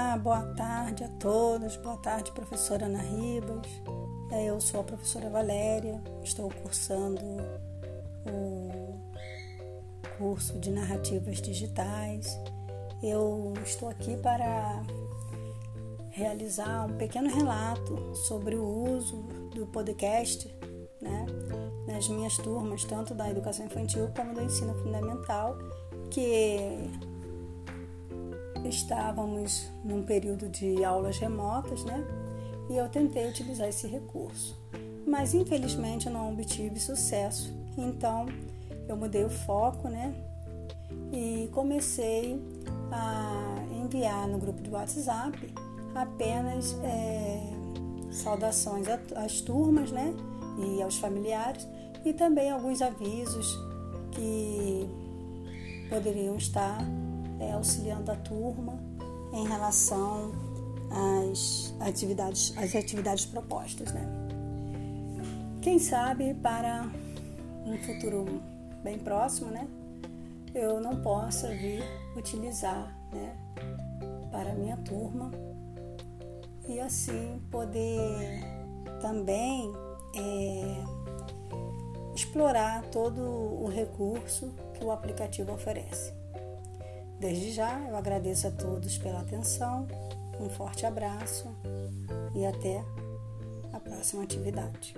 Olá, boa tarde a todos, boa tarde, professora Ana Ribas. É, eu sou a professora Valéria, estou cursando o curso de narrativas digitais. Eu estou aqui para realizar um pequeno relato sobre o uso do podcast né, nas minhas turmas, tanto da educação infantil como do ensino fundamental, que estávamos num período de aulas remotas, né? E eu tentei utilizar esse recurso. Mas infelizmente não obtive sucesso. Então eu mudei o foco, né? E comecei a enviar no grupo de WhatsApp apenas é, saudações às turmas, né? E aos familiares e também alguns avisos que poderiam estar é, auxiliando a turma em relação às atividades, às atividades propostas. Né? Quem sabe para um futuro bem próximo, né, eu não possa vir utilizar né, para a minha turma e assim poder também é, explorar todo o recurso que o aplicativo oferece. Desde já, eu agradeço a todos pela atenção, um forte abraço e até a próxima atividade.